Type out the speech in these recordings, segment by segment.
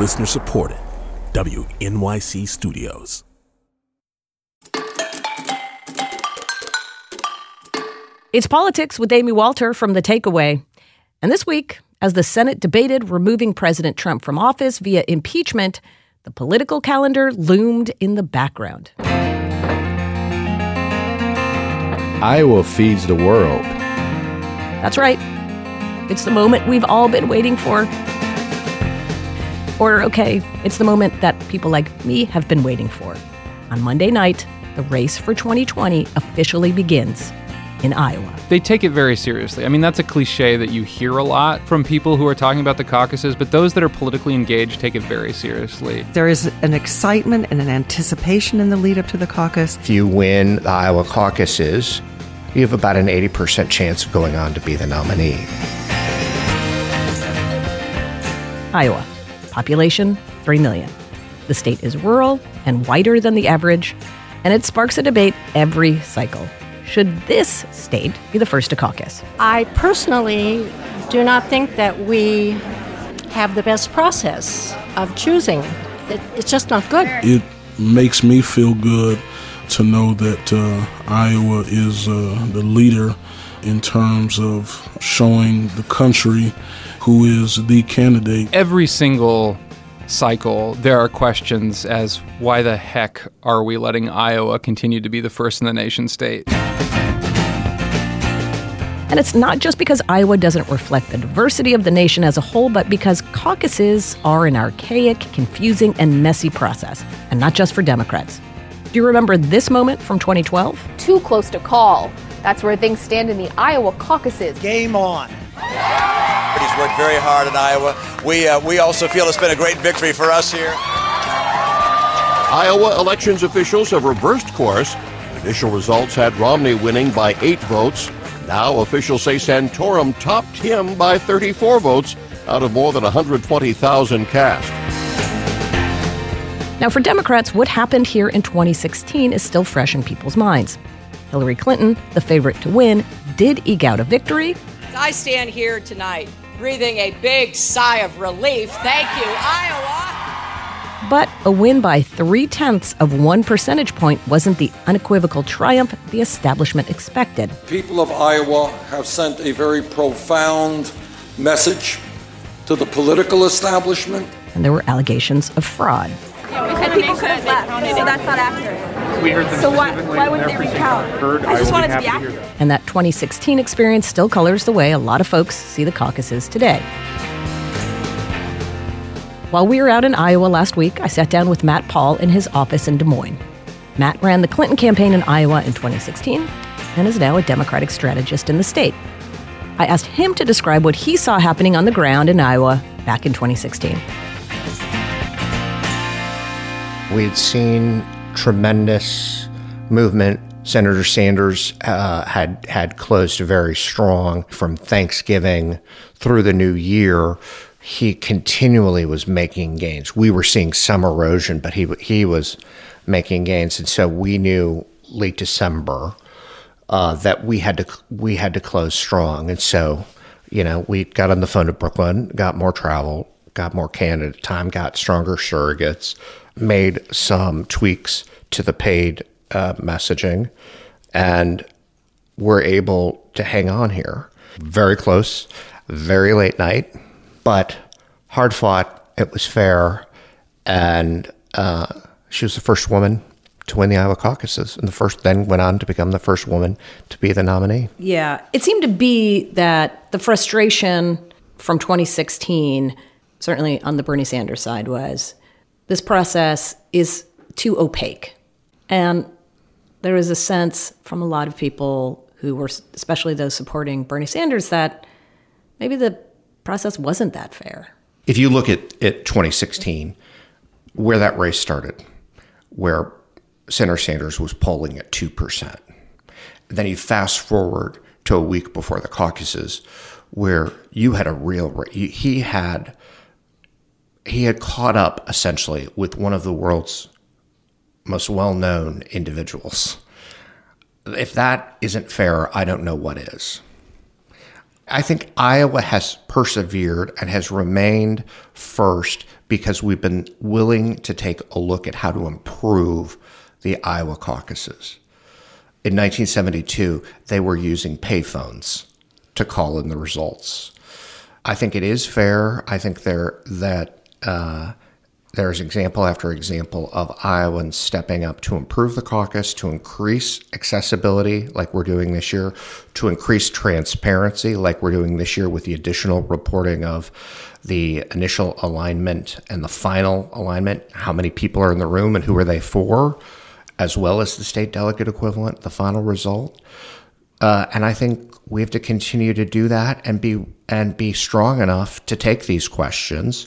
Listener supported. WNYC Studios. It's politics with Amy Walter from The Takeaway. And this week, as the Senate debated removing President Trump from office via impeachment, the political calendar loomed in the background. Iowa feeds the world. That's right. It's the moment we've all been waiting for. Or, okay, it's the moment that people like me have been waiting for. On Monday night, the race for 2020 officially begins in Iowa. They take it very seriously. I mean, that's a cliche that you hear a lot from people who are talking about the caucuses, but those that are politically engaged take it very seriously. There is an excitement and an anticipation in the lead up to the caucus. If you win the Iowa caucuses, you have about an 80% chance of going on to be the nominee. Iowa, population 3 million. The state is rural and whiter than the average, and it sparks a debate every cycle. Should this state be the first to caucus? I personally do not think that we have the best process of choosing. It, it's just not good. It makes me feel good to know that uh, Iowa is uh, the leader in terms of showing the country who is the candidate. Every single cycle, there are questions as why the heck are we letting Iowa continue to be the first in the nation state? And it's not just because Iowa doesn't reflect the diversity of the nation as a whole, but because caucuses are an archaic, confusing, and messy process, and not just for Democrats. Do you remember this moment from 2012? Too close to call. That's where things stand in the Iowa caucuses. Game on. He's worked very hard in Iowa. We, uh, we also feel it's been a great victory for us here. Iowa elections officials have reversed course. Initial results had Romney winning by eight votes. Now officials say Santorum topped him by 34 votes out of more than 120,000 cast. Now, for Democrats, what happened here in 2016 is still fresh in people's minds. Hillary Clinton, the favorite to win, did eke out a victory. I stand here tonight breathing a big sigh of relief. Thank you, Iowa. But a win by three tenths of one percentage point wasn't the unequivocal triumph the establishment expected. People of Iowa have sent a very profound message to the political establishment. And there were allegations of fraud. Yeah, we said people could have left, so that's not accurate. We heard them so why, why would they recount? Heard, I just I wanted to be accurate. And that 2016 experience still colors the way a lot of folks see the caucuses today. While we were out in Iowa last week, I sat down with Matt Paul in his office in Des Moines. Matt ran the Clinton campaign in Iowa in 2016 and is now a Democratic strategist in the state. I asked him to describe what he saw happening on the ground in Iowa back in 2016. We'd seen tremendous movement. Senator Sanders uh, had had closed very strong from Thanksgiving through the new year. He continually was making gains. We were seeing some erosion, but he he was making gains, and so we knew late December uh, that we had to we had to close strong, and so you know we got on the phone to Brooklyn, got more travel, got more candidate time, got stronger surrogates, made some tweaks to the paid uh, messaging, and we're able to hang on here. Very close, very late night, but hard fought. It was fair, and uh, she was the first woman to win the Iowa caucuses, and the first then went on to become the first woman to be the nominee. Yeah, it seemed to be that the frustration from 2016, certainly on the Bernie Sanders side, was this process is too opaque. And there was a sense from a lot of people who were, especially those supporting Bernie Sanders, that maybe the process wasn't that fair. If you look at, at 2016, where that race started, where Senator Sanders was polling at 2%, then you fast forward to a week before the caucuses, where you had a real, he had he had caught up essentially with one of the world's most well known individuals. If that isn't fair, I don't know what is. I think Iowa has persevered and has remained first because we've been willing to take a look at how to improve the Iowa caucuses. In 1972, they were using payphones to call in the results. I think it is fair. I think there that uh, there's example after example of Iowans stepping up to improve the caucus, to increase accessibility, like we're doing this year, to increase transparency, like we're doing this year with the additional reporting of the initial alignment and the final alignment, how many people are in the room and who are they for, as well as the state delegate equivalent, the final result. Uh, and I think we have to continue to do that and be and be strong enough to take these questions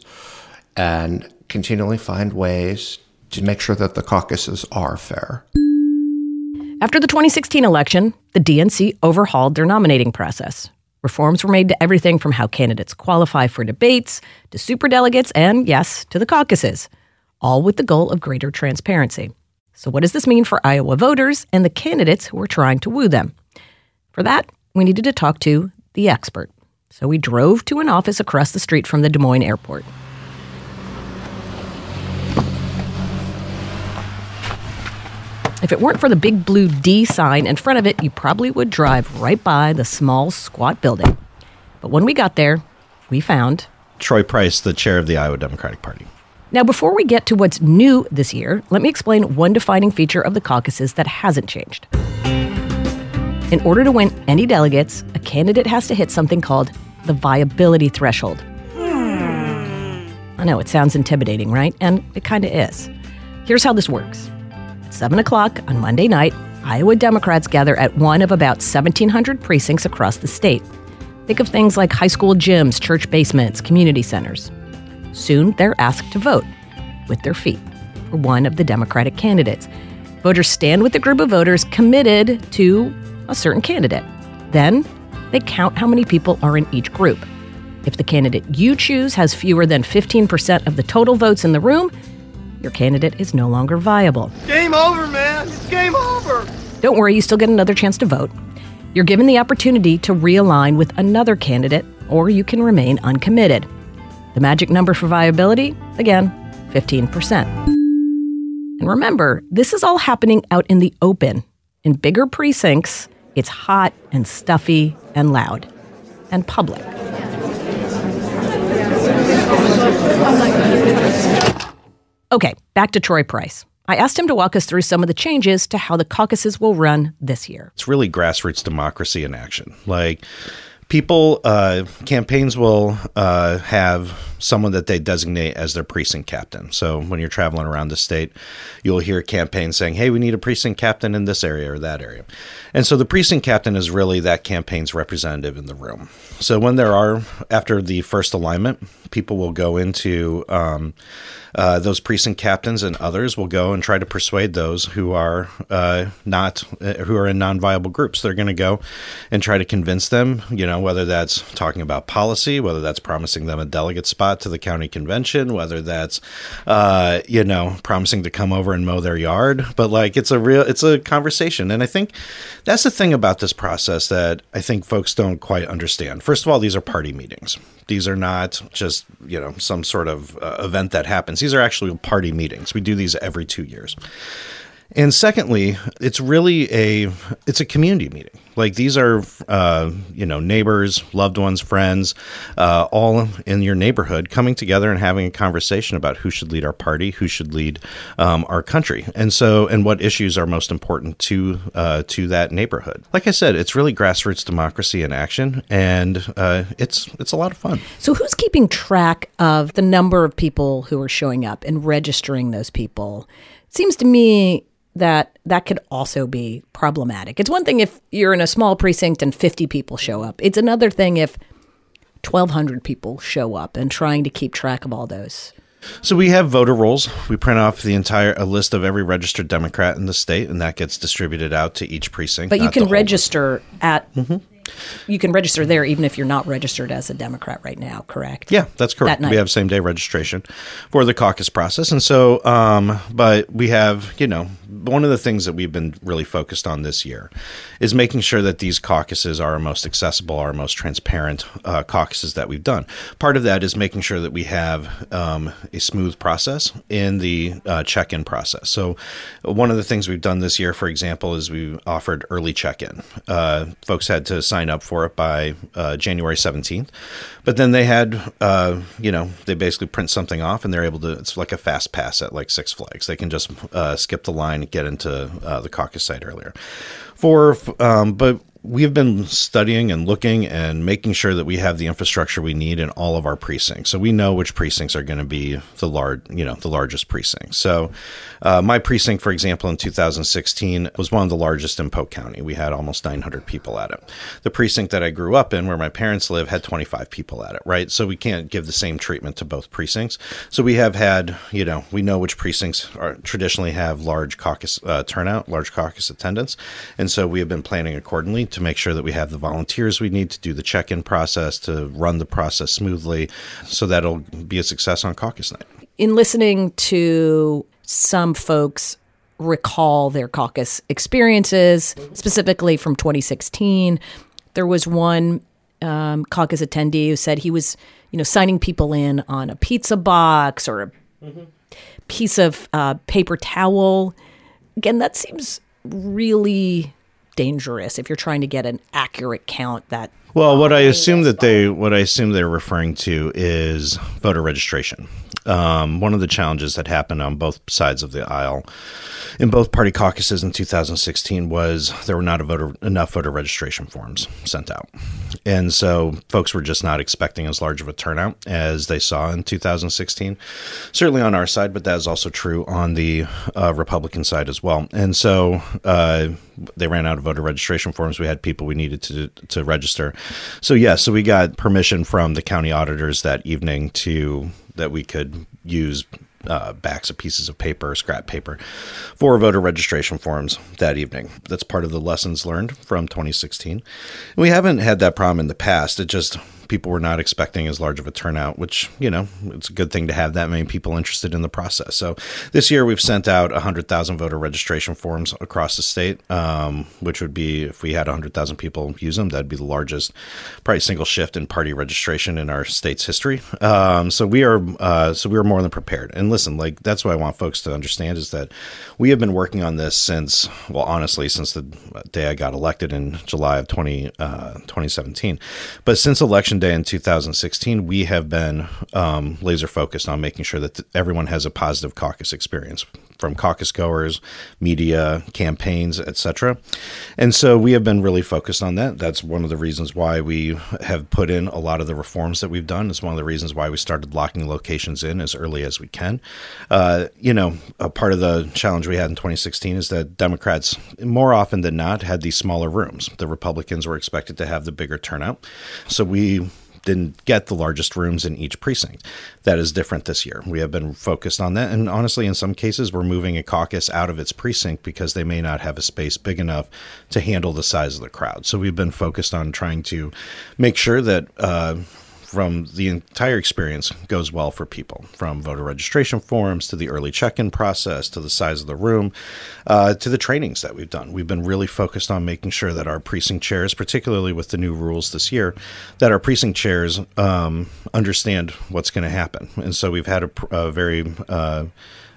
and continually find ways to make sure that the caucuses are fair. After the 2016 election, the DNC overhauled their nominating process. Reforms were made to everything from how candidates qualify for debates to superdelegates and, yes, to the caucuses, all with the goal of greater transparency. So, what does this mean for Iowa voters and the candidates who are trying to woo them? For that, we needed to talk to the expert. So, we drove to an office across the street from the Des Moines airport. If it weren't for the big blue D sign in front of it, you probably would drive right by the small, squat building. But when we got there, we found Troy Price, the chair of the Iowa Democratic Party. Now, before we get to what's new this year, let me explain one defining feature of the caucuses that hasn't changed. In order to win any delegates, a candidate has to hit something called the viability threshold. Hmm. I know it sounds intimidating, right? And it kind of is. Here's how this works 7 o'clock on Monday night, Iowa Democrats gather at one of about 1,700 precincts across the state. Think of things like high school gyms, church basements, community centers. Soon, they're asked to vote with their feet for one of the Democratic candidates. Voters stand with a group of voters committed to a certain candidate. Then, they count how many people are in each group. If the candidate you choose has fewer than 15% of the total votes in the room, your candidate is no longer viable. Game over, man. It's game over. Don't worry, you still get another chance to vote. You're given the opportunity to realign with another candidate, or you can remain uncommitted. The magic number for viability? Again, 15%. And remember, this is all happening out in the open. In bigger precincts, it's hot and stuffy and loud and public. Okay, back to Troy Price. I asked him to walk us through some of the changes to how the caucuses will run this year. It's really grassroots democracy in action. Like, people, uh, campaigns will uh, have someone that they designate as their precinct captain. So when you're traveling around the state, you'll hear campaigns saying, hey, we need a precinct captain in this area or that area. And so the precinct captain is really that campaign's representative in the room. So when there are, after the first alignment, people will go into um, uh, those precinct captains and others will go and try to persuade those who are uh, not, uh, who are in non viable groups. They're going to go and try to convince them, you know, whether that's talking about policy, whether that's promising them a delegate spot to the county convention, whether that's, uh, you know, promising to come over and mow their yard. But like, it's a real, it's a conversation. And I think that's the thing about this process that I think folks don't quite understand. First of all, these are party meetings. These are not just, you know, some sort of uh, event that happens. These are actually party meetings. We do these every two years. And secondly, it's really a it's a community meeting. Like these are uh, you know neighbors, loved ones, friends, uh, all in your neighborhood coming together and having a conversation about who should lead our party, who should lead um, our country, and so and what issues are most important to uh, to that neighborhood. Like I said, it's really grassroots democracy in action, and uh, it's it's a lot of fun. So who's keeping track of the number of people who are showing up and registering those people? It seems to me that that could also be problematic. It's one thing if you're in a small precinct and 50 people show up. It's another thing if 1200 people show up and trying to keep track of all those. So we have voter rolls. We print off the entire a list of every registered Democrat in the state, and that gets distributed out to each precinct. But you can register at. Mm-hmm. You can register there even if you're not registered as a Democrat right now, correct? Yeah, that's correct. That we have same day registration for the caucus process, and so, um, but we have you know one of the things that we've been really focused on this year is making sure that these caucuses are our most accessible, our most transparent uh, caucuses that we've done. Part of that is making sure that we have um, a smooth process in the uh, check in process. So, one of the things we've done this year, for example, is we offered early check in. Uh, folks had to sign up for it by uh, January 17th, but then they had, uh, you know, they basically print something off and they're able to, it's like a fast pass at like Six Flags. They can just uh, skip the line get into uh, the caucus site earlier. For, um, but we've been studying and looking and making sure that we have the infrastructure we need in all of our precincts. So we know which precincts are going to be the large, you know, the largest precincts. So uh, my precinct, for example, in 2016 was one of the largest in Polk County. We had almost 900 people at it. The precinct that I grew up in, where my parents live, had 25 people at it. Right. So we can't give the same treatment to both precincts. So we have had, you know, we know which precincts are traditionally have large caucus uh, turnout, large caucus attendance, and so we have been planning accordingly to make sure that we have the volunteers we need to do the check in process, to run the process smoothly, so that it'll be a success on caucus night. In listening to some folks recall their caucus experiences, specifically from 2016, there was one um, caucus attendee who said he was, you know, signing people in on a pizza box or a mm-hmm. piece of uh, paper towel. Again, that seems really dangerous if you're trying to get an accurate count that well what i assume that they what i assume they're referring to is voter registration um, one of the challenges that happened on both sides of the aisle in both party caucuses in 2016 was there were not voter, enough voter registration forms sent out. And so folks were just not expecting as large of a turnout as they saw in 2016, certainly on our side, but that is also true on the uh, Republican side as well. And so uh, they ran out of voter registration forms. We had people we needed to, to register. So, yeah, so we got permission from the county auditors that evening to that we could use uh, backs of pieces of paper, scrap paper, for voter registration forms that evening. That's part of the lessons learned from 2016. We haven't had that problem in the past. It just people were not expecting as large of a turnout, which, you know, it's a good thing to have that many people interested in the process. So this year we've sent out 100,000 voter registration forms across the state, um, which would be, if we had 100,000 people use them, that'd be the largest, probably single shift in party registration in our state's history. Um, so we are, uh, so we are more than prepared. And listen, like, that's what I want folks to understand is that we have been working on this since, well, honestly, since the day I got elected in July of 20, uh, 2017. But since election day in 2016, we have been um, laser focused on making sure that th- everyone has a positive caucus experience from caucus goers, media, campaigns, etc. And so we have been really focused on that. That's one of the reasons why we have put in a lot of the reforms that we've done. It's one of the reasons why we started locking locations in as early as we can. Uh, you know, a part of the challenge we had in 2016 is that Democrats, more often than not, had these smaller rooms. The Republicans were expected to have the bigger turnout. So we didn't get the largest rooms in each precinct. That is different this year. We have been focused on that. And honestly, in some cases, we're moving a caucus out of its precinct because they may not have a space big enough to handle the size of the crowd. So we've been focused on trying to make sure that uh, from the entire experience goes well for people from voter registration forms to the early check-in process to the size of the room uh, to the trainings that we've done. We've been really focused on making sure that our precinct chairs particularly with the new rules this year that our precinct chairs um, understand what's going to happen. And so we've had a, a very uh,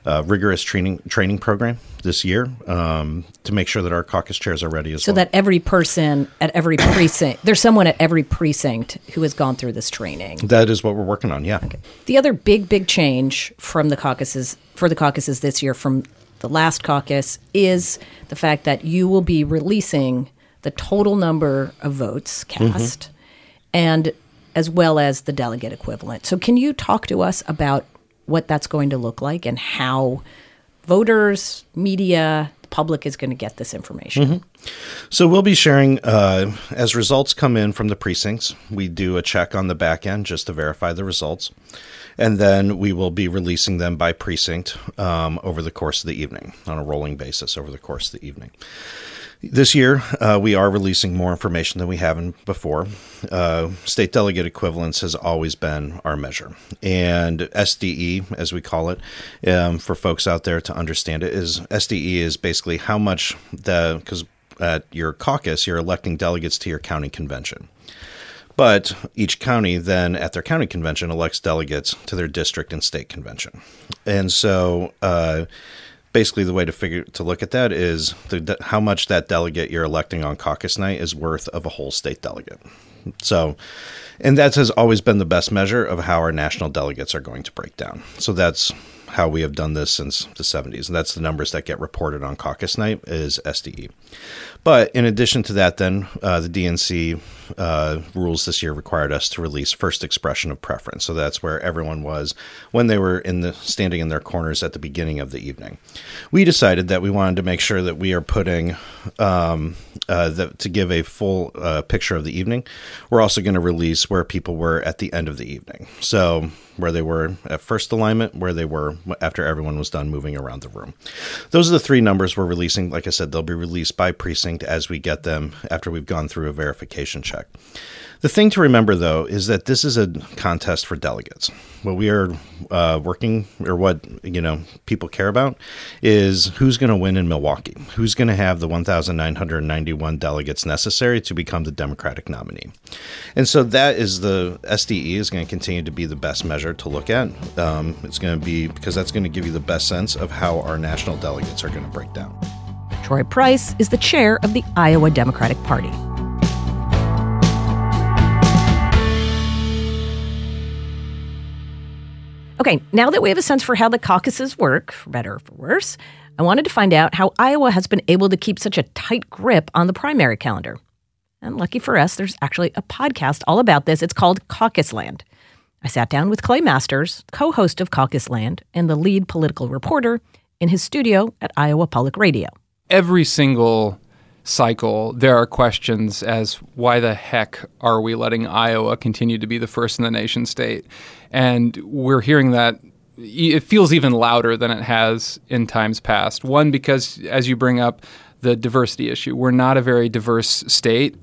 uh, rigorous training training program this year um, to make sure that our caucus chairs are ready as so well. So that every person at every precinct, there's someone at every precinct who has gone through this training. That is what we're working on. Yeah. Okay. The other big big change from the caucuses for the caucuses this year from the last caucus is the fact that you will be releasing the total number of votes cast mm-hmm. and as well as the delegate equivalent. So can you talk to us about what that's going to look like and how voters, media, public is going to get this information. Mm-hmm. So we'll be sharing uh, as results come in from the precincts. We do a check on the back end just to verify the results, and then we will be releasing them by precinct um, over the course of the evening on a rolling basis over the course of the evening. This year, uh, we are releasing more information than we have in before. Uh, state delegate equivalents has always been our measure. And SDE, as we call it, um, for folks out there to understand it, is SDE is basically how much the, because at your caucus, you're electing delegates to your county convention. But each county then, at their county convention, elects delegates to their district and state convention. And so, uh, basically the way to figure to look at that is the, how much that delegate you're electing on caucus night is worth of a whole state delegate. So, and that has always been the best measure of how our national delegates are going to break down. So that's how we have done this since the 70s. And that's the numbers that get reported on caucus night is SDE. But in addition to that, then uh, the DNC uh, rules this year required us to release first expression of preference. So that's where everyone was when they were in the standing in their corners at the beginning of the evening. We decided that we wanted to make sure that we are putting um, uh, the, to give a full uh, picture of the evening. We're also going to release where people were at the end of the evening. So where they were at first alignment, where they were after everyone was done moving around the room. Those are the three numbers we're releasing. Like I said, they'll be released by precinct as we get them after we've gone through a verification check. The thing to remember, though, is that this is a contest for delegates. What we are uh, working, or what you know, people care about, is who's going to win in Milwaukee. Who's going to have the 1,991 delegates necessary to become the Democratic nominee. And so that is the SDE is going to continue to be the best measure to look at. Um, it's going to be because that's going to give you the best sense of how our national delegates are going to break down. Troy Price is the chair of the Iowa Democratic Party. Okay, now that we have a sense for how the caucuses work, for better or for worse, I wanted to find out how Iowa has been able to keep such a tight grip on the primary calendar. And lucky for us, there's actually a podcast all about this. It's called Caucus Land. I sat down with Clay Masters, co host of Caucus Land and the lead political reporter, in his studio at Iowa Public Radio. Every single cycle, there are questions as why the heck are we letting Iowa continue to be the first in the nation state? And we're hearing that it feels even louder than it has in times past. One, because as you bring up the diversity issue, we're not a very diverse state.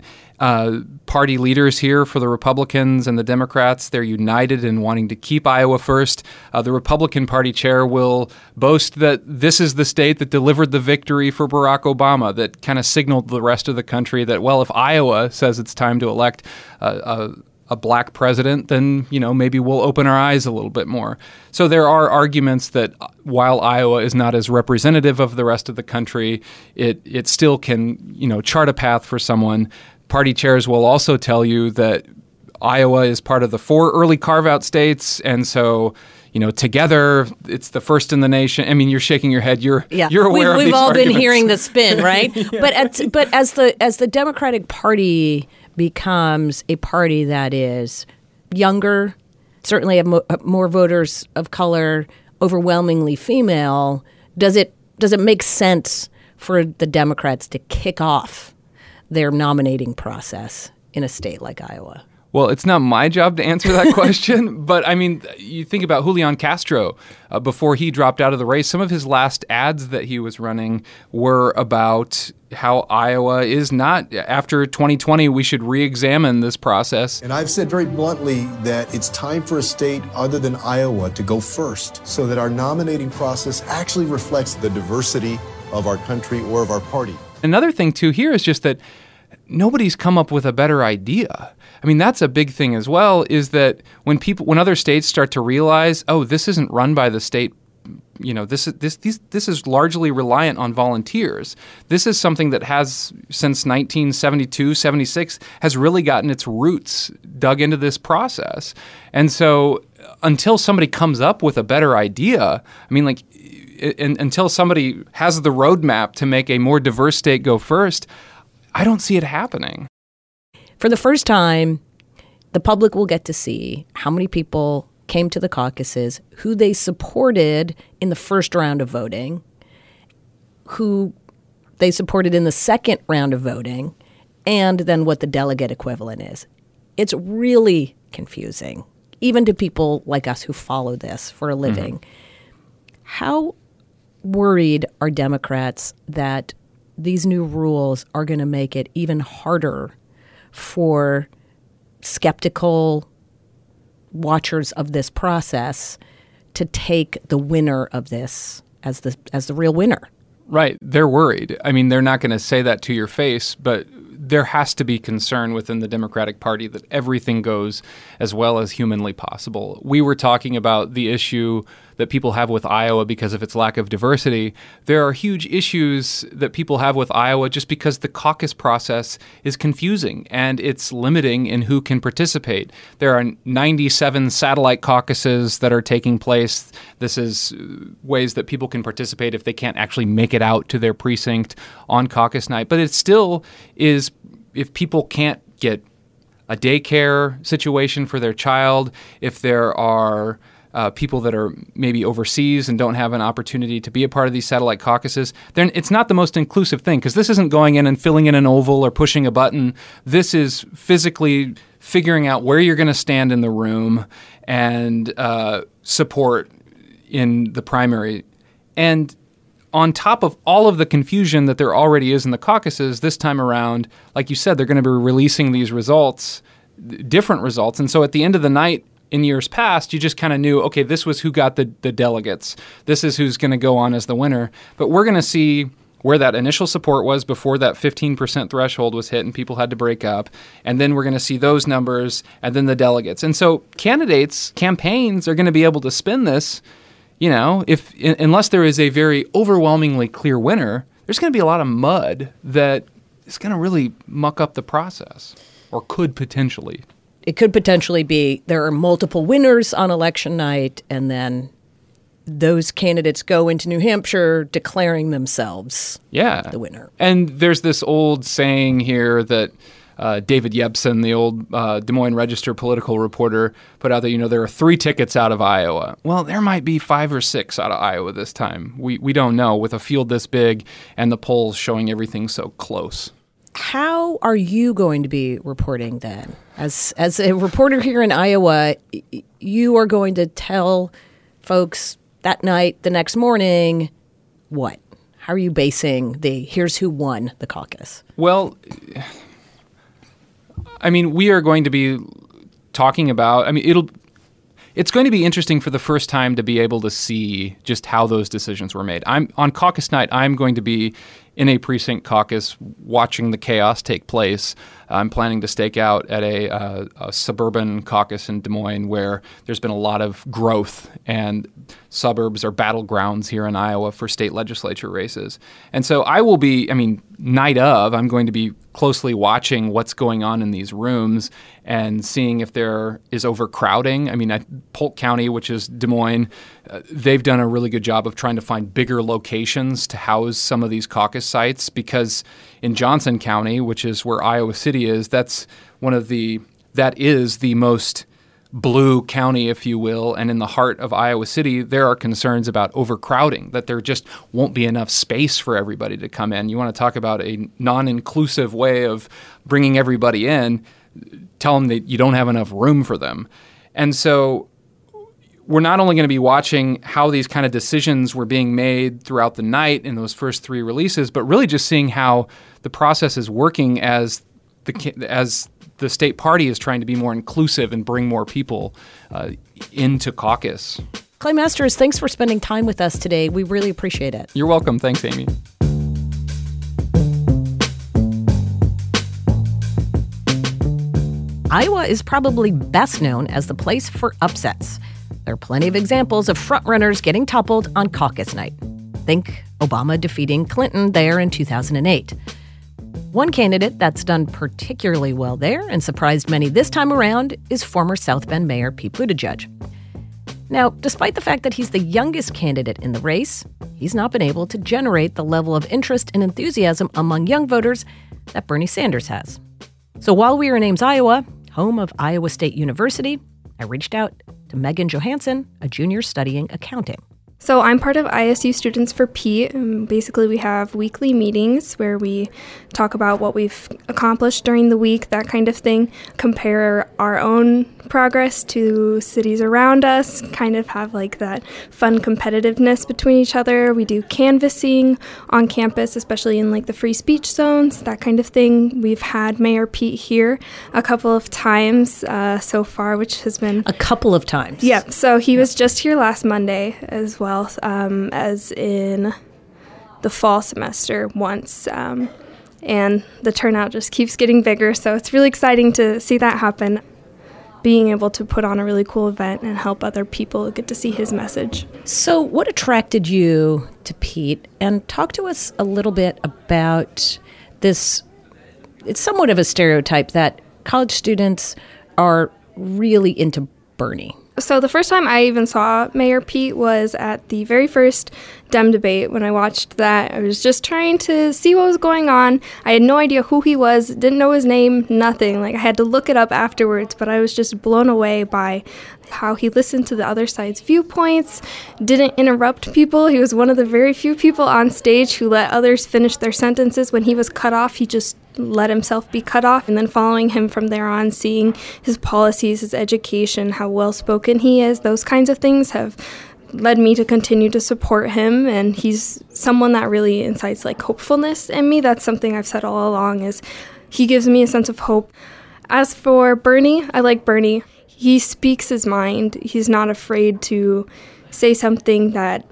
Uh, party leaders here for the Republicans and the Democrats, they're united in wanting to keep Iowa first. Uh, the Republican Party chair will boast that this is the state that delivered the victory for Barack Obama, that kind of signaled the rest of the country that, well, if Iowa says it's time to elect a a black president, then you know maybe we'll open our eyes a little bit more. So there are arguments that uh, while Iowa is not as representative of the rest of the country, it it still can you know chart a path for someone party chairs will also tell you that Iowa is part of the four early carve out states. And so, you know, together it's the first in the nation. I mean, you're shaking your head. You're yeah. you're aware we've, we've all arguments. been hearing the spin, right? yeah. But at, but as the as the Democratic Party becomes a party that is younger, certainly have mo- more voters of color, overwhelmingly female, does it does it make sense for the Democrats to kick off their nominating process in a state like Iowa? Well, it's not my job to answer that question, but I mean, you think about Julian Castro uh, before he dropped out of the race. Some of his last ads that he was running were about how Iowa is not. After 2020, we should re examine this process. And I've said very bluntly that it's time for a state other than Iowa to go first so that our nominating process actually reflects the diversity of our country or of our party. Another thing, too, here is just that nobody's come up with a better idea. I mean, that's a big thing as well. Is that when people, when other states start to realize, oh, this isn't run by the state. You know, this is this these, this is largely reliant on volunteers. This is something that has since 1972, 76 has really gotten its roots dug into this process. And so, until somebody comes up with a better idea, I mean, like in, until somebody has the roadmap to make a more diverse state go first, I don't see it happening. For the first time, the public will get to see how many people came to the caucuses, who they supported in the first round of voting, who they supported in the second round of voting, and then what the delegate equivalent is. It's really confusing, even to people like us who follow this for a living. Mm-hmm. How worried are Democrats that these new rules are going to make it even harder for skeptical watchers of this process to take the winner of this as the as the real winner. Right. They're worried. I mean, they're not going to say that to your face, but there has to be concern within the Democratic Party that everything goes as well as humanly possible. We were talking about the issue that people have with Iowa because of its lack of diversity. There are huge issues that people have with Iowa just because the caucus process is confusing and it's limiting in who can participate. There are 97 satellite caucuses that are taking place. This is uh, ways that people can participate if they can't actually make it out to their precinct on caucus night. But it still is if people can't get a daycare situation for their child, if there are uh, people that are maybe overseas and don't have an opportunity to be a part of these satellite caucuses, then it's not the most inclusive thing because this isn't going in and filling in an oval or pushing a button. This is physically figuring out where you're going to stand in the room and uh, support in the primary. And on top of all of the confusion that there already is in the caucuses, this time around, like you said, they're going to be releasing these results, different results. And so at the end of the night, in years past, you just kind of knew, okay, this was who got the, the delegates. This is who's going to go on as the winner. But we're going to see where that initial support was before that 15% threshold was hit and people had to break up. And then we're going to see those numbers and then the delegates. And so candidates, campaigns are going to be able to spin this, you know, if in, unless there is a very overwhelmingly clear winner, there's going to be a lot of mud that is going to really muck up the process or could potentially it could potentially be there are multiple winners on election night, and then those candidates go into New Hampshire declaring themselves yeah. the winner. And there's this old saying here that uh, David Yepsen, the old uh, Des Moines Register political reporter, put out that you know there are three tickets out of Iowa. Well, there might be five or six out of Iowa this time. We we don't know with a field this big and the polls showing everything so close. How are you going to be reporting then? As as a reporter here in Iowa, you are going to tell folks that night, the next morning, what? How are you basing the here's who won the caucus? Well, I mean, we are going to be talking about. I mean, it'll. It's going to be interesting for the first time to be able to see just how those decisions were made. I'm on caucus night. I'm going to be in a precinct caucus watching the chaos take place. I'm planning to stake out at a, uh, a, suburban caucus in Des Moines where there's been a lot of growth and suburbs are battlegrounds here in Iowa for state legislature races. And so I will be, I mean, night of, I'm going to be closely watching what's going on in these rooms and seeing if there is overcrowding. I mean, at Polk County, which is Des Moines, uh, they've done a really good job of trying to find bigger locations to house some of these caucus sites because in Johnson County, which is where Iowa City is, that's one of the that is the most blue county, if you will, and in the heart of Iowa City, there are concerns about overcrowding, that there just won't be enough space for everybody to come in. You want to talk about a non inclusive way of bringing everybody in, tell them that you don't have enough room for them. And so we're not only going to be watching how these kind of decisions were being made throughout the night in those first three releases, but really just seeing how the process is working as the as the state party is trying to be more inclusive and bring more people uh, into caucus. Clay Masters, thanks for spending time with us today. We really appreciate it. You're welcome. Thanks, Amy. Iowa is probably best known as the place for upsets. There are plenty of examples of frontrunners getting toppled on caucus night. Think Obama defeating Clinton there in 2008. One candidate that's done particularly well there and surprised many this time around is former South Bend Mayor Pete Buttigieg. Now, despite the fact that he's the youngest candidate in the race, he's not been able to generate the level of interest and enthusiasm among young voters that Bernie Sanders has. So while we are in Ames, Iowa, home of Iowa State University, I reached out to Megan Johansen, a junior studying accounting. So I'm part of ISU Students for Pete. And um, basically, we have weekly meetings where we talk about what we've accomplished during the week, that kind of thing, compare our own progress to cities around us, kind of have like that fun competitiveness between each other. We do canvassing on campus, especially in like the free speech zones, that kind of thing. We've had Mayor Pete here a couple of times uh, so far, which has been a couple of times. Yep. So he was just here last Monday as well um, as in the fall semester once. Um, and the turnout just keeps getting bigger. So it's really exciting to see that happen. Being able to put on a really cool event and help other people get to see his message. So, what attracted you to Pete? And talk to us a little bit about this. It's somewhat of a stereotype that college students are really into Bernie. So the first time I even saw Mayor Pete was at the very first Dem debate. When I watched that, I was just trying to see what was going on. I had no idea who he was, didn't know his name, nothing. Like I had to look it up afterwards, but I was just blown away by how he listened to the other side's viewpoints, didn't interrupt people. He was one of the very few people on stage who let others finish their sentences. When he was cut off, he just let himself be cut off. And then following him from there on, seeing his policies, his education, how well spoken he is, those kinds of things have led me to continue to support him and he's someone that really incites like hopefulness in me that's something i've said all along is he gives me a sense of hope as for bernie i like bernie he speaks his mind. He's not afraid to say something that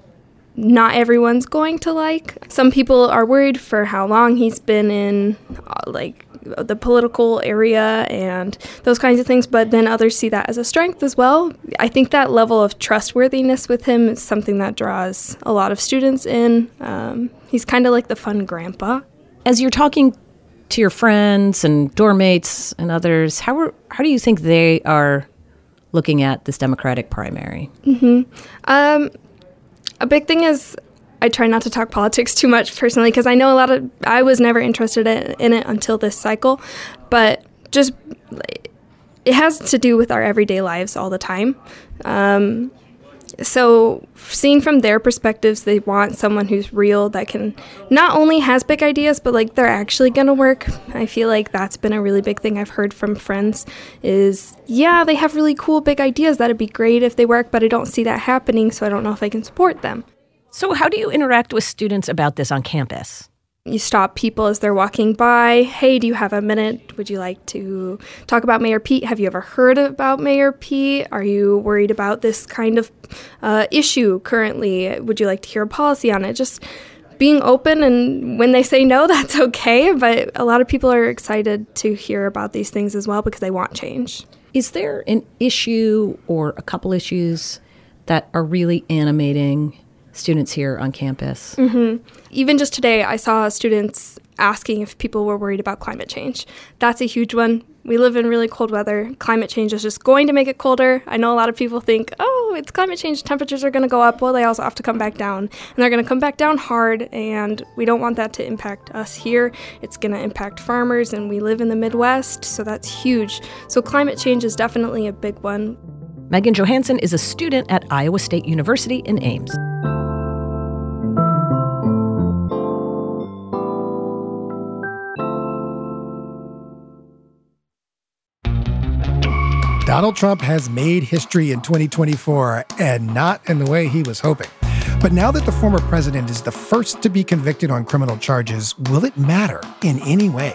not everyone's going to like. Some people are worried for how long he's been in uh, like the political area and those kinds of things, but then others see that as a strength as well. I think that level of trustworthiness with him is something that draws a lot of students in. Um, he's kind of like the fun grandpa. As you're talking to your friends and dorm mates and others, how are, how do you think they are looking at this Democratic primary? Mm-hmm. Um, a big thing is I try not to talk politics too much personally because I know a lot of I was never interested in it until this cycle, but just it has to do with our everyday lives all the time. Um, so seeing from their perspectives they want someone who's real that can not only has big ideas but like they're actually to work. I feel like that's been a really big thing i've heard from friends is yeah they have really cool big ideas that'd be great if they work but i don't see that happening so i don't know if i can support them. So how do you interact with students about this on campus you stop people as they're walking by. Hey, do you have a minute? Would you like to talk about Mayor Pete? Have you ever heard about Mayor Pete? Are you worried about this kind of uh, issue currently? Would you like to hear a policy on it? Just being open, and when they say no, that's okay. But a lot of people are excited to hear about these things as well because they want change. Is there an issue or a couple issues that are really animating students here on campus. Mm-hmm. Even just today, I saw students asking if people were worried about climate change. That's a huge one. We live in really cold weather. Climate change is just going to make it colder. I know a lot of people think, oh, it's climate change, temperatures are going to go up. Well, they also have to come back down. And they're going to come back down hard, and we don't want that to impact us here. It's going to impact farmers, and we live in the Midwest, so that's huge. So, climate change is definitely a big one. Megan Johansen is a student at Iowa State University in Ames. Donald Trump has made history in 2024 and not in the way he was hoping. But now that the former president is the first to be convicted on criminal charges, will it matter in any way?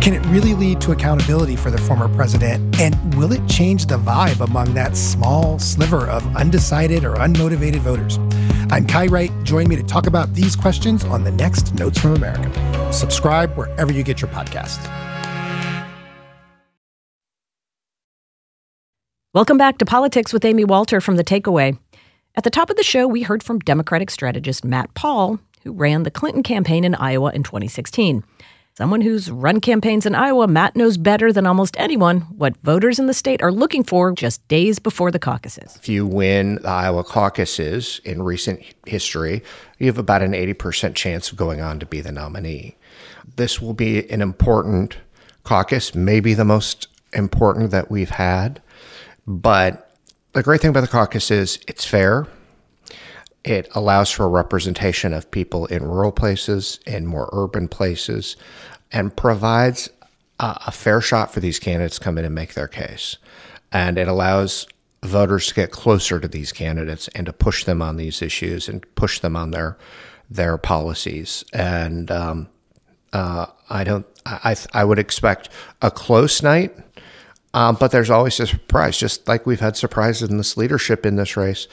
Can it really lead to accountability for the former president? And will it change the vibe among that small sliver of undecided or unmotivated voters? I'm Kai Wright. Join me to talk about these questions on the next Notes from America. Subscribe wherever you get your podcasts. Welcome back to Politics with Amy Walter from The Takeaway. At the top of the show, we heard from Democratic strategist Matt Paul, who ran the Clinton campaign in Iowa in 2016. Someone who's run campaigns in Iowa, Matt knows better than almost anyone what voters in the state are looking for just days before the caucuses. If you win the Iowa caucuses in recent history, you have about an 80% chance of going on to be the nominee. This will be an important caucus, maybe the most important that we've had. But the great thing about the caucus is it's fair. It allows for representation of people in rural places and more urban places and provides a, a fair shot for these candidates to come in and make their case. and it allows voters to get closer to these candidates and to push them on these issues and push them on their their policies. And um, uh, I don't. I I would expect a close night, um, but there's always a surprise. Just like we've had surprises in this leadership in this race,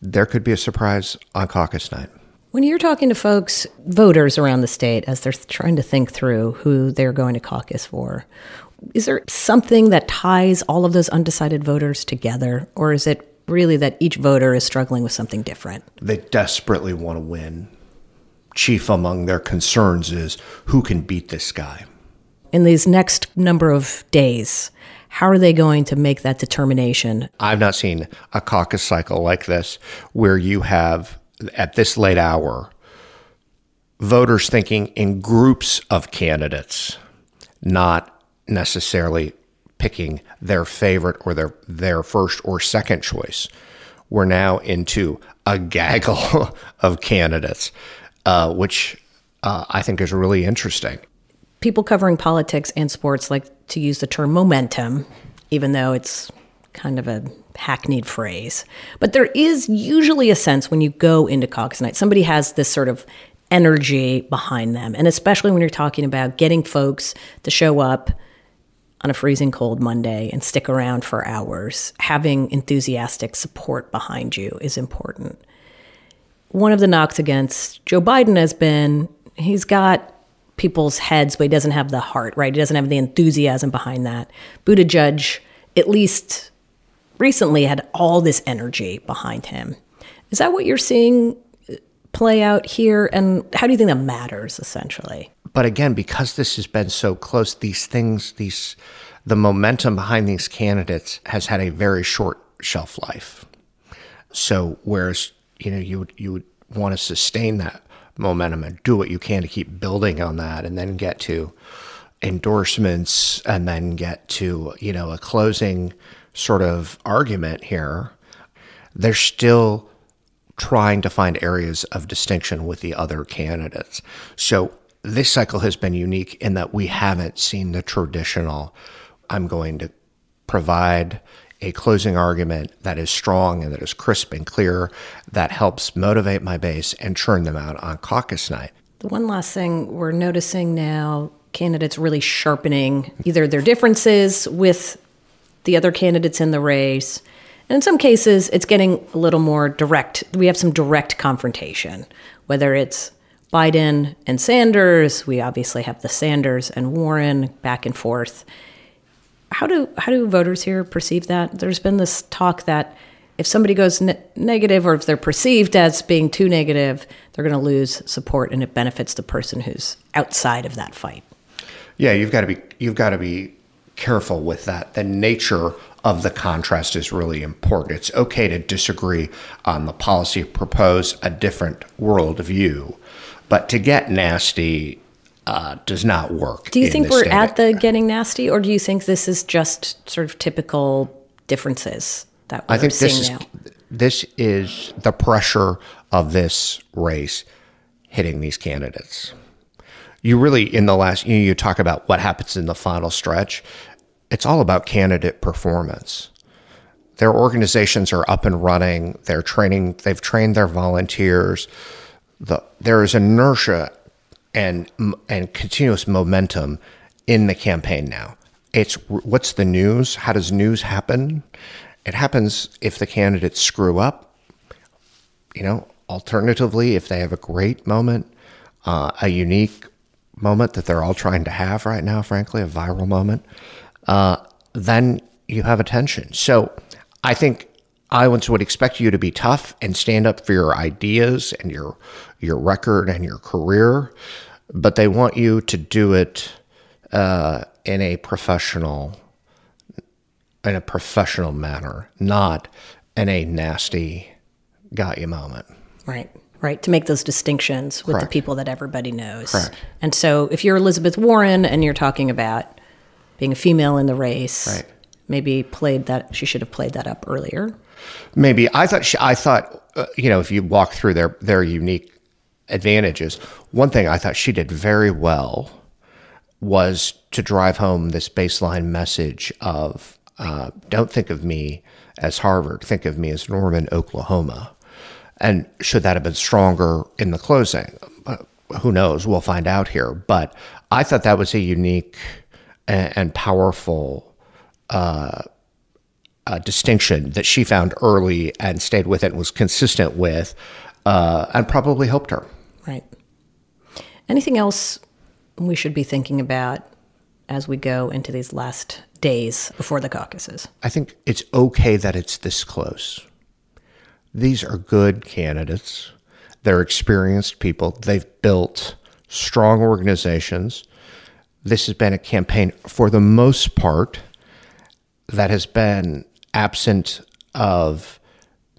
there could be a surprise on caucus night. When you're talking to folks, voters around the state, as they're trying to think through who they're going to caucus for, is there something that ties all of those undecided voters together? Or is it really that each voter is struggling with something different? They desperately want to win. Chief among their concerns is who can beat this guy. In these next number of days, how are they going to make that determination? I've not seen a caucus cycle like this where you have, at this late hour, voters thinking in groups of candidates, not necessarily picking their favorite or their, their first or second choice. We're now into a gaggle of candidates, uh, which uh, I think is really interesting. People covering politics and sports like to use the term momentum, even though it's kind of a hackneyed phrase. But there is usually a sense when you go into caucus night, somebody has this sort of energy behind them. And especially when you're talking about getting folks to show up on a freezing cold Monday and stick around for hours, having enthusiastic support behind you is important. One of the knocks against Joe Biden has been he's got people's heads, but he doesn't have the heart, right? He doesn't have the enthusiasm behind that. Buttigieg, at least recently, had all this energy behind him. Is that what you're seeing uh, play out here? And how do you think that matters, essentially? But again, because this has been so close, these things, these the momentum behind these candidates has had a very short shelf life. So whereas you know you would you would want to sustain that momentum and do what you can to keep building on that, and then get to endorsements, and then get to you know a closing sort of argument here. They're still trying to find areas of distinction with the other candidates. So this cycle has been unique in that we haven't seen the traditional I'm going to provide a closing argument that is strong and that is crisp and clear that helps motivate my base and churn them out on caucus night. The one last thing we're noticing now candidates really sharpening either their differences with the other candidates in the race. And in some cases, it's getting a little more direct. We have some direct confrontation, whether it's Biden and Sanders. We obviously have the Sanders and Warren back and forth. How do how do voters here perceive that? There's been this talk that if somebody goes ne- negative or if they're perceived as being too negative, they're going to lose support, and it benefits the person who's outside of that fight. Yeah, you've got to be you've got to be careful with that. The nature of the contrast is really important. It's okay to disagree on the policy, propose a different worldview, but to get nasty uh, does not work. Do you think we're at the getting nasty, or do you think this is just sort of typical differences that we're I think seeing this is now? this is the pressure of this race hitting these candidates. You really in the last you, know, you talk about what happens in the final stretch. It's all about candidate performance. Their organizations are up and running. They're training. They've trained their volunteers. The, there is inertia and and continuous momentum in the campaign now. It's what's the news? How does news happen? It happens if the candidates screw up. You know, alternatively, if they have a great moment, uh, a unique moment that they're all trying to have right now, frankly, a viral moment, uh, then you have attention. So I think Iowans would expect you to be tough and stand up for your ideas and your your record and your career, but they want you to do it uh, in a professional in a professional manner, not in a nasty got you moment. Right, right. To make those distinctions with Correct. the people that everybody knows. Correct. And so if you're Elizabeth Warren and you're talking about being a female in the race, Right. maybe played that, she should have played that up earlier. Maybe I thought she, I thought uh, you know if you walk through their their unique advantages, one thing I thought she did very well was to drive home this baseline message of Uh, don't think of me as Harvard. Think of me as Norman, Oklahoma. And should that have been stronger in the closing? Uh, who knows? We'll find out here. But I thought that was a unique and, and powerful uh, uh, distinction that she found early and stayed with it and was consistent with, uh, and probably helped her. Right. Anything else we should be thinking about as we go into these last days before the caucuses? I think it's okay that it's this close. These are good candidates. They're experienced people. They've built strong organizations. This has been a campaign, for the most part, that has been absent of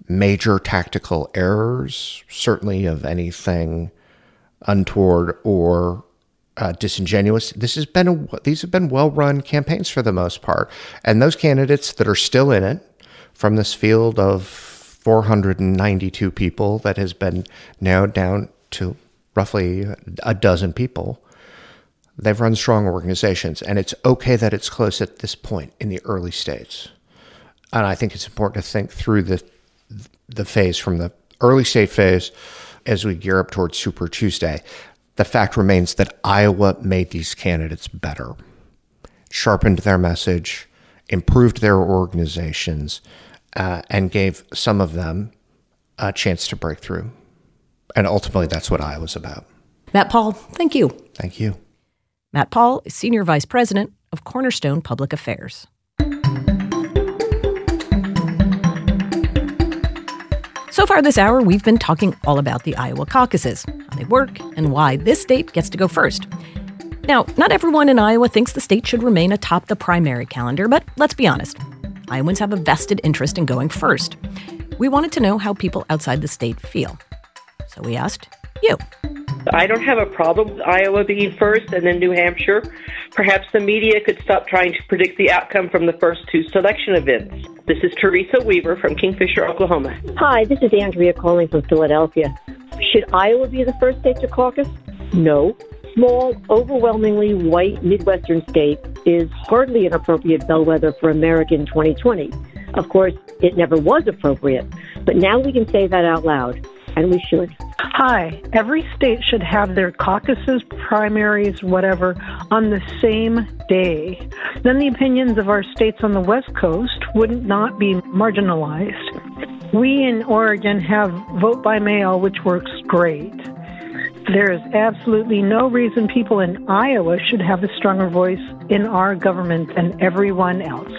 major tactical errors, certainly of anything untoward or uh, disingenuous. This has been a, these have been well run campaigns for the most part, and those candidates that are still in it from this field of 492 people that has been narrowed down to roughly a dozen people. They've run strong organizations, and it's okay that it's close at this point in the early states. And I think it's important to think through the the phase from the early state phase as we gear up towards Super Tuesday. The fact remains that Iowa made these candidates better, sharpened their message, improved their organizations, uh, and gave some of them a chance to break through. And ultimately, that's what Iowa's about. Matt Paul, thank you. Thank you. Matt Paul is Senior Vice President of Cornerstone Public Affairs. So far this hour, we've been talking all about the Iowa caucuses, how they work, and why this state gets to go first. Now, not everyone in Iowa thinks the state should remain atop the primary calendar, but let's be honest. Iowans have a vested interest in going first. We wanted to know how people outside the state feel. So we asked you. I don't have a problem with Iowa being first and then New Hampshire. Perhaps the media could stop trying to predict the outcome from the first two selection events. This is Teresa Weaver from Kingfisher, Oklahoma. Hi, this is Andrea calling from Philadelphia. Should Iowa be the first state to caucus? No. Small, overwhelmingly white Midwestern state is hardly an appropriate bellwether for American 2020. Of course, it never was appropriate, but now we can say that out loud, and we should. Hi. Every state should have their caucuses, primaries, whatever, on the same day. Then the opinions of our states on the West Coast would not be marginalized. We in Oregon have vote by mail, which works great. There is absolutely no reason people in Iowa should have a stronger voice in our government than everyone else.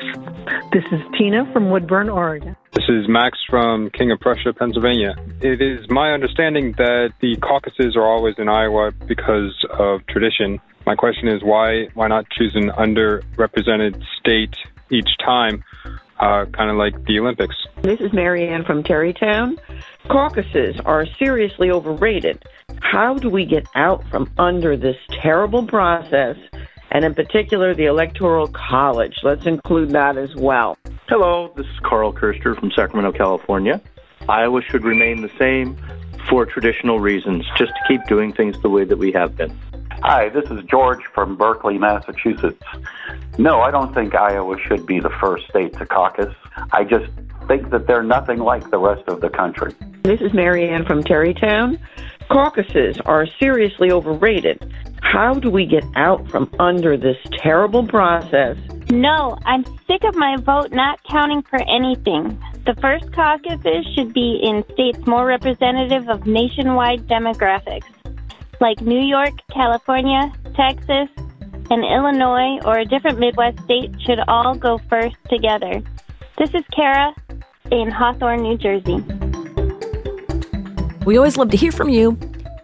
This is Tina from Woodburn, Oregon. This is Max from King of Prussia, Pennsylvania. It is my understanding that the caucuses are always in Iowa because of tradition. My question is why why not choose an underrepresented state each time, uh, kind of like the Olympics? This is Marianne from Terrytown. Caucuses are seriously overrated. How do we get out from under this terrible process and in particular the Electoral College. Let's include that as well. Hello, this is Carl Kirster from Sacramento, California. Iowa should remain the same for traditional reasons, just to keep doing things the way that we have been. Hi, this is George from Berkley, Massachusetts. No, I don't think Iowa should be the first state to caucus. I just think that they're nothing like the rest of the country. This is Marianne from Terrytown. Caucuses are seriously overrated. How do we get out from under this terrible process? No, I'm sick of my vote not counting for anything. The first caucuses should be in states more representative of nationwide demographics, like New York, California, Texas, and Illinois, or a different Midwest state should all go first together. This is Kara in Hawthorne, New Jersey. We always love to hear from you.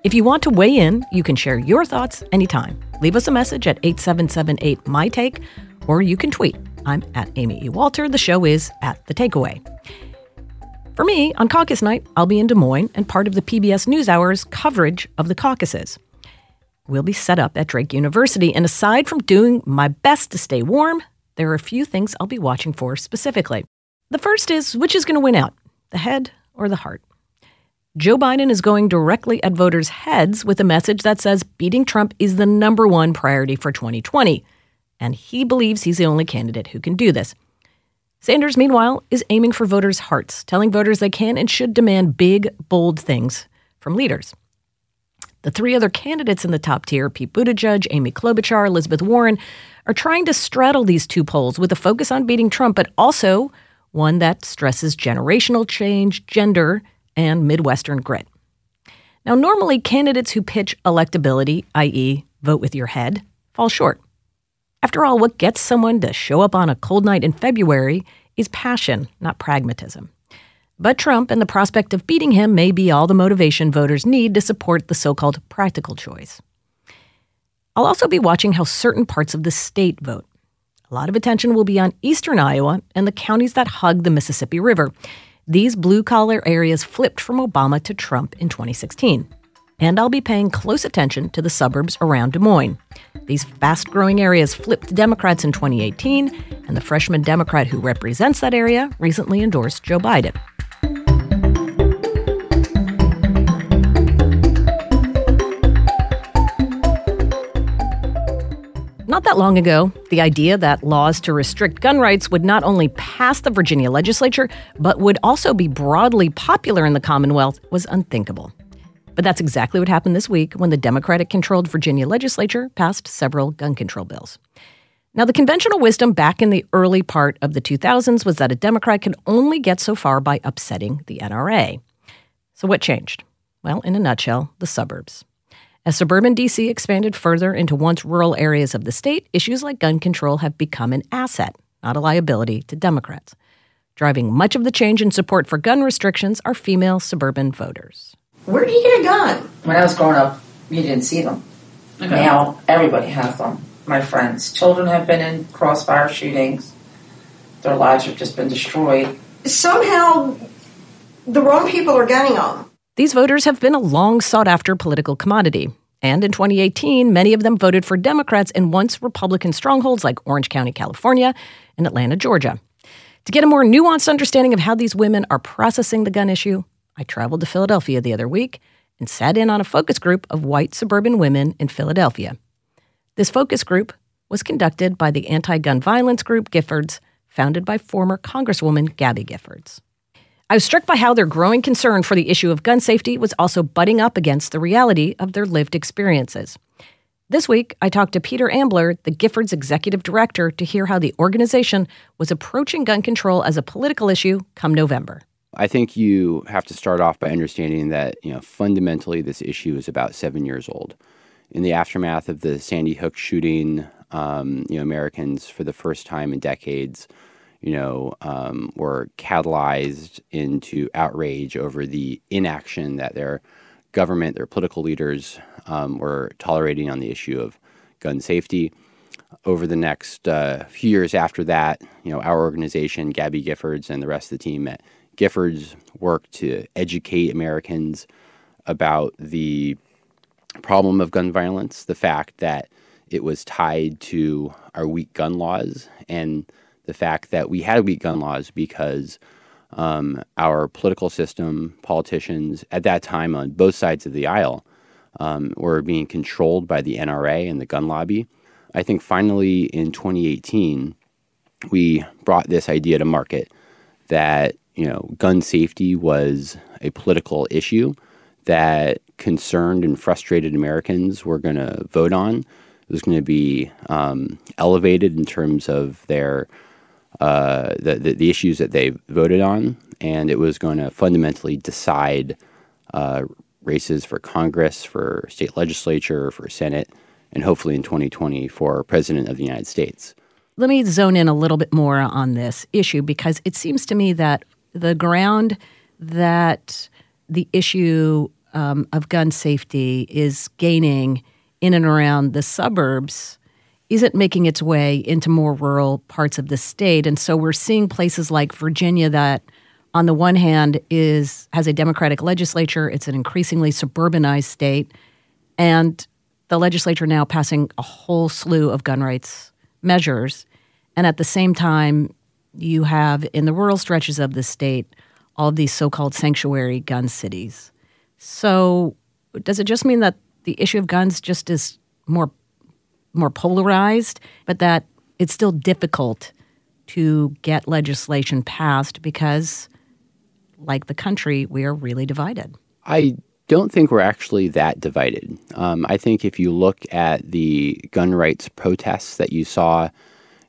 If you want to weigh in, you can share your thoughts anytime. Leave us a message at 8778 My Take, or you can tweet. I'm at Amy E. Walter. The show is at The Takeaway. For me, on caucus night, I'll be in Des Moines and part of the PBS NewsHour's coverage of the caucuses. We'll be set up at Drake University, and aside from doing my best to stay warm, there are a few things I'll be watching for specifically. The first is which is going to win out, the head or the heart? Joe Biden is going directly at voters' heads with a message that says beating Trump is the number one priority for 2020. And he believes he's the only candidate who can do this. Sanders, meanwhile, is aiming for voters' hearts, telling voters they can and should demand big, bold things from leaders. The three other candidates in the top tier, Pete Buttigieg, Amy Klobuchar, Elizabeth Warren, are trying to straddle these two poles with a focus on beating Trump, but also one that stresses generational change, gender, and Midwestern grit. Now, normally, candidates who pitch electability, i.e., vote with your head, fall short. After all, what gets someone to show up on a cold night in February is passion, not pragmatism. But Trump and the prospect of beating him may be all the motivation voters need to support the so called practical choice. I'll also be watching how certain parts of the state vote. A lot of attention will be on eastern Iowa and the counties that hug the Mississippi River. These blue collar areas flipped from Obama to Trump in 2016. And I'll be paying close attention to the suburbs around Des Moines. These fast growing areas flipped Democrats in 2018, and the freshman Democrat who represents that area recently endorsed Joe Biden. Not that long ago, the idea that laws to restrict gun rights would not only pass the Virginia legislature, but would also be broadly popular in the Commonwealth was unthinkable. But that's exactly what happened this week when the Democratic controlled Virginia legislature passed several gun control bills. Now, the conventional wisdom back in the early part of the 2000s was that a Democrat could only get so far by upsetting the NRA. So, what changed? Well, in a nutshell, the suburbs. As suburban DC expanded further into once rural areas of the state, issues like gun control have become an asset, not a liability, to Democrats. Driving much of the change in support for gun restrictions are female suburban voters. Where do you get a gun? When I was growing up, you didn't see them. Okay. Now everybody has them. My friends, children have been in crossfire shootings. Their lives have just been destroyed. Somehow, the wrong people are gunning them. These voters have been a long sought after political commodity. And in 2018, many of them voted for Democrats in once Republican strongholds like Orange County, California, and Atlanta, Georgia. To get a more nuanced understanding of how these women are processing the gun issue, I traveled to Philadelphia the other week and sat in on a focus group of white suburban women in Philadelphia. This focus group was conducted by the anti gun violence group Giffords, founded by former Congresswoman Gabby Giffords. I was struck by how their growing concern for the issue of gun safety was also butting up against the reality of their lived experiences. This week, I talked to Peter Ambler, the Giffords executive director, to hear how the organization was approaching gun control as a political issue come November. I think you have to start off by understanding that, you know, fundamentally this issue is about seven years old. In the aftermath of the Sandy Hook shooting, um, you know, Americans for the first time in decades you know, um, were catalyzed into outrage over the inaction that their government, their political leaders um, were tolerating on the issue of gun safety. Over the next uh, few years after that, you know, our organization, Gabby Giffords, and the rest of the team at Giffords worked to educate Americans about the problem of gun violence, the fact that it was tied to our weak gun laws, and the fact that we had weak gun laws because um, our political system, politicians at that time on both sides of the aisle, um, were being controlled by the NRA and the gun lobby. I think finally in 2018, we brought this idea to market that you know gun safety was a political issue that concerned and frustrated Americans were going to vote on. It was going to be um, elevated in terms of their uh, the, the, the issues that they voted on, and it was going to fundamentally decide uh, races for Congress, for state legislature, for Senate, and hopefully in 2020 for President of the United States. Let me zone in a little bit more on this issue because it seems to me that the ground that the issue um, of gun safety is gaining in and around the suburbs isn't making its way into more rural parts of the state. And so we're seeing places like Virginia that on the one hand is has a democratic legislature, it's an increasingly suburbanized state, and the legislature now passing a whole slew of gun rights measures. And at the same time, you have in the rural stretches of the state all these so-called sanctuary gun cities. So does it just mean that the issue of guns just is more more polarized, but that it's still difficult to get legislation passed because, like the country, we are really divided. I don't think we're actually that divided. Um, I think if you look at the gun rights protests that you saw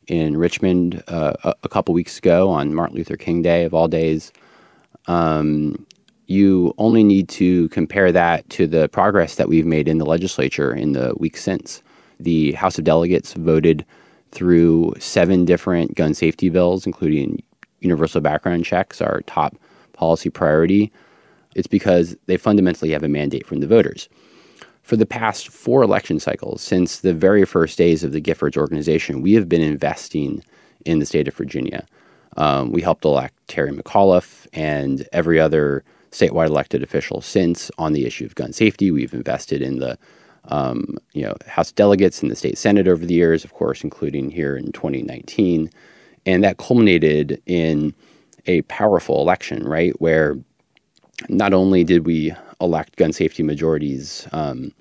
in Richmond uh, a, a, couple weeks ago on Martin Luther King Day, of all days, um, you only need to compare that to the progress that we've made in the legislature in the weeks since. The House of Delegates voted through seven different gun safety bills, including universal background checks, our top policy priority. It's because they fundamentally have a mandate from the voters. For the past four election cycles, since the very first days of the Giffords organization, we have been investing in the state of Virginia. Um, we helped elect Terry McAuliffe and every other statewide elected official since on the issue of gun safety. We've invested in the um, you know, House delegates and the state senate over the years, of course, including here in 2019. And that culminated in a powerful election, right? Where not only did we elect gun safety majorities um,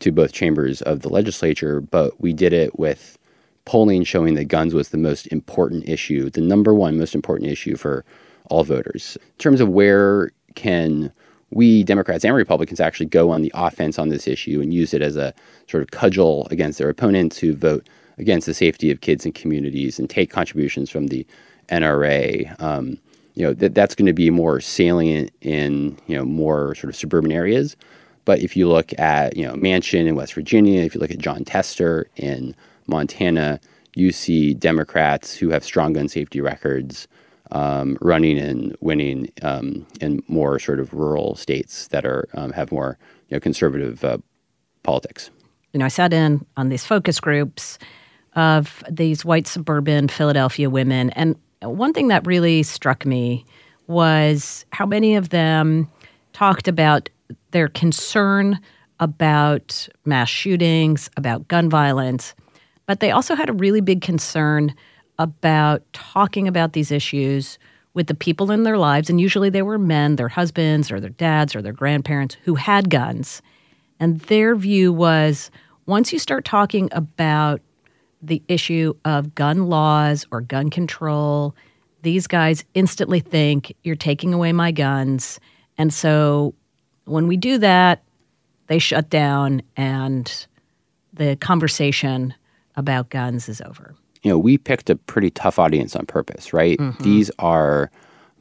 to both chambers of the legislature, but we did it with polling showing that guns was the most important issue, the number one most important issue for all voters. In terms of where can we Democrats and Republicans actually go on the offense on this issue and use it as a sort of cudgel against their opponents who vote against the safety of kids and communities and take contributions from the NRA. Um, you know that that's going to be more salient in you know more sort of suburban areas. But if you look at you know Manchin in West Virginia, if you look at Jon Tester in Montana, you see Democrats who have strong gun safety records um, running and winning um, in more sort of rural states that are um, have more you know, conservative uh, politics. You know, I sat in on these focus groups of these white suburban Philadelphia women, and one thing that really struck me was how many of them talked about their concern about mass shootings, about gun violence, but they also had a really big concern about talking about these issues with the people in their lives. And usually they were men, their husbands or their dads or their grandparents who had guns. And their view was once you start talking about the issue of gun laws or gun control, these guys instantly think you're taking away my guns. And so when we do that, they shut down and the conversation about guns is over you know, we picked a pretty tough audience on purpose, right? Mm-hmm. These are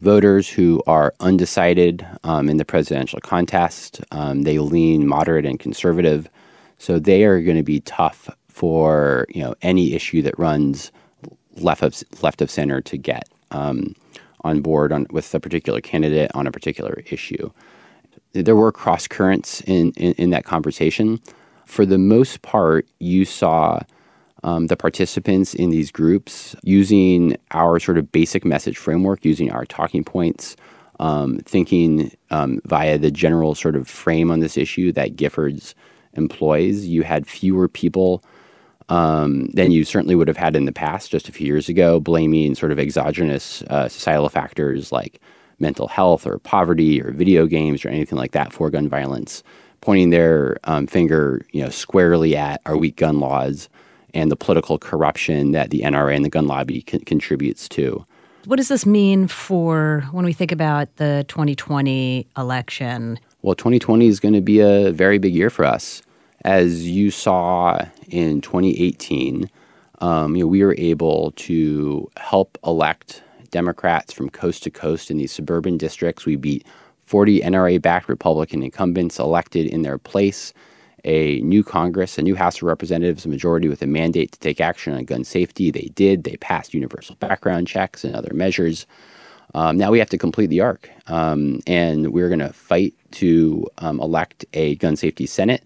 voters who are undecided um, in the presidential contest. Um, they lean moderate and conservative, so they are going to be tough for you know any issue that runs left of left of center to get um, on board on with a particular candidate on a particular issue. There were cross currents in, in, in that conversation. For the most part, you saw um, the participants in these groups using our sort of basic message framework, using our talking points, um, thinking um, via the general sort of frame on this issue that Giffords employs. You had fewer people um, than you certainly would have had in the past just a few years ago, blaming sort of exogenous uh, societal factors like mental health or poverty or video games or anything like that for gun violence, pointing their um, finger, you know, squarely at our weak gun laws and the political corruption that the NRA and the gun lobby con- contributes to. What does this mean for when we think about the 2020 election? Well, 2020 is going to be a very big year for us. As you saw in 2018, um, you know, we were able to help elect Democrats from coast to coast in these suburban districts. We beat 40 NRA backed Republican incumbents elected in their place a new Congress, a new House of Representatives, a majority with a mandate to take action on gun safety. They did. They passed universal background checks and other measures. Um, now we have to complete the arc, um, and we're going to fight to um, elect a gun safety Senate.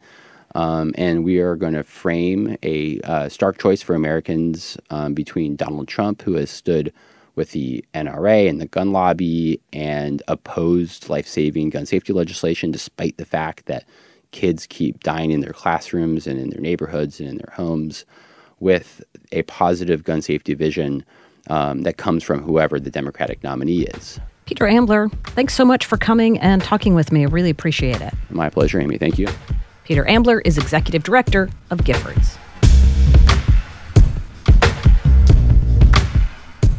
Um, and we are going to frame a uh, stark choice for Americans um, between Donald Trump, who has stood with the NRA and the gun lobby and opposed life saving gun safety legislation, despite the fact that kids keep dying in their classrooms and in their neighborhoods and in their homes with a positive gun safety vision um, that comes from whoever the Democratic nominee is. Peter Ambler, thanks so much for coming and talking with me. I really appreciate it. My pleasure, Amy. Thank you. Peter Ambler is Executive Director of Giffords.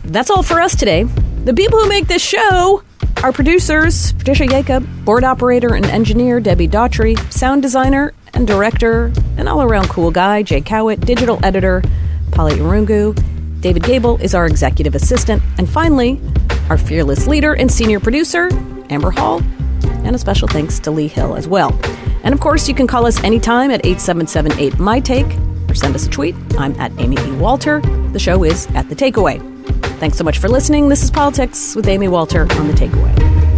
That's all for us today. The people who make this show are producers Patricia Jacob, board operator and engineer Debbie Daughtry, sound designer and director, and all around cool guy Jay Cowit, digital editor Polly Irungu. David Gable is our executive assistant. And finally, our fearless leader and senior producer, Amber Hall. And a special thanks to Lee Hill as well. And of course, you can call us anytime at 8778 My Take or send us a tweet. I'm at Amy E. Walter. The show is at The Takeaway. Thanks so much for listening. This is Politics with Amy Walter on The Takeaway.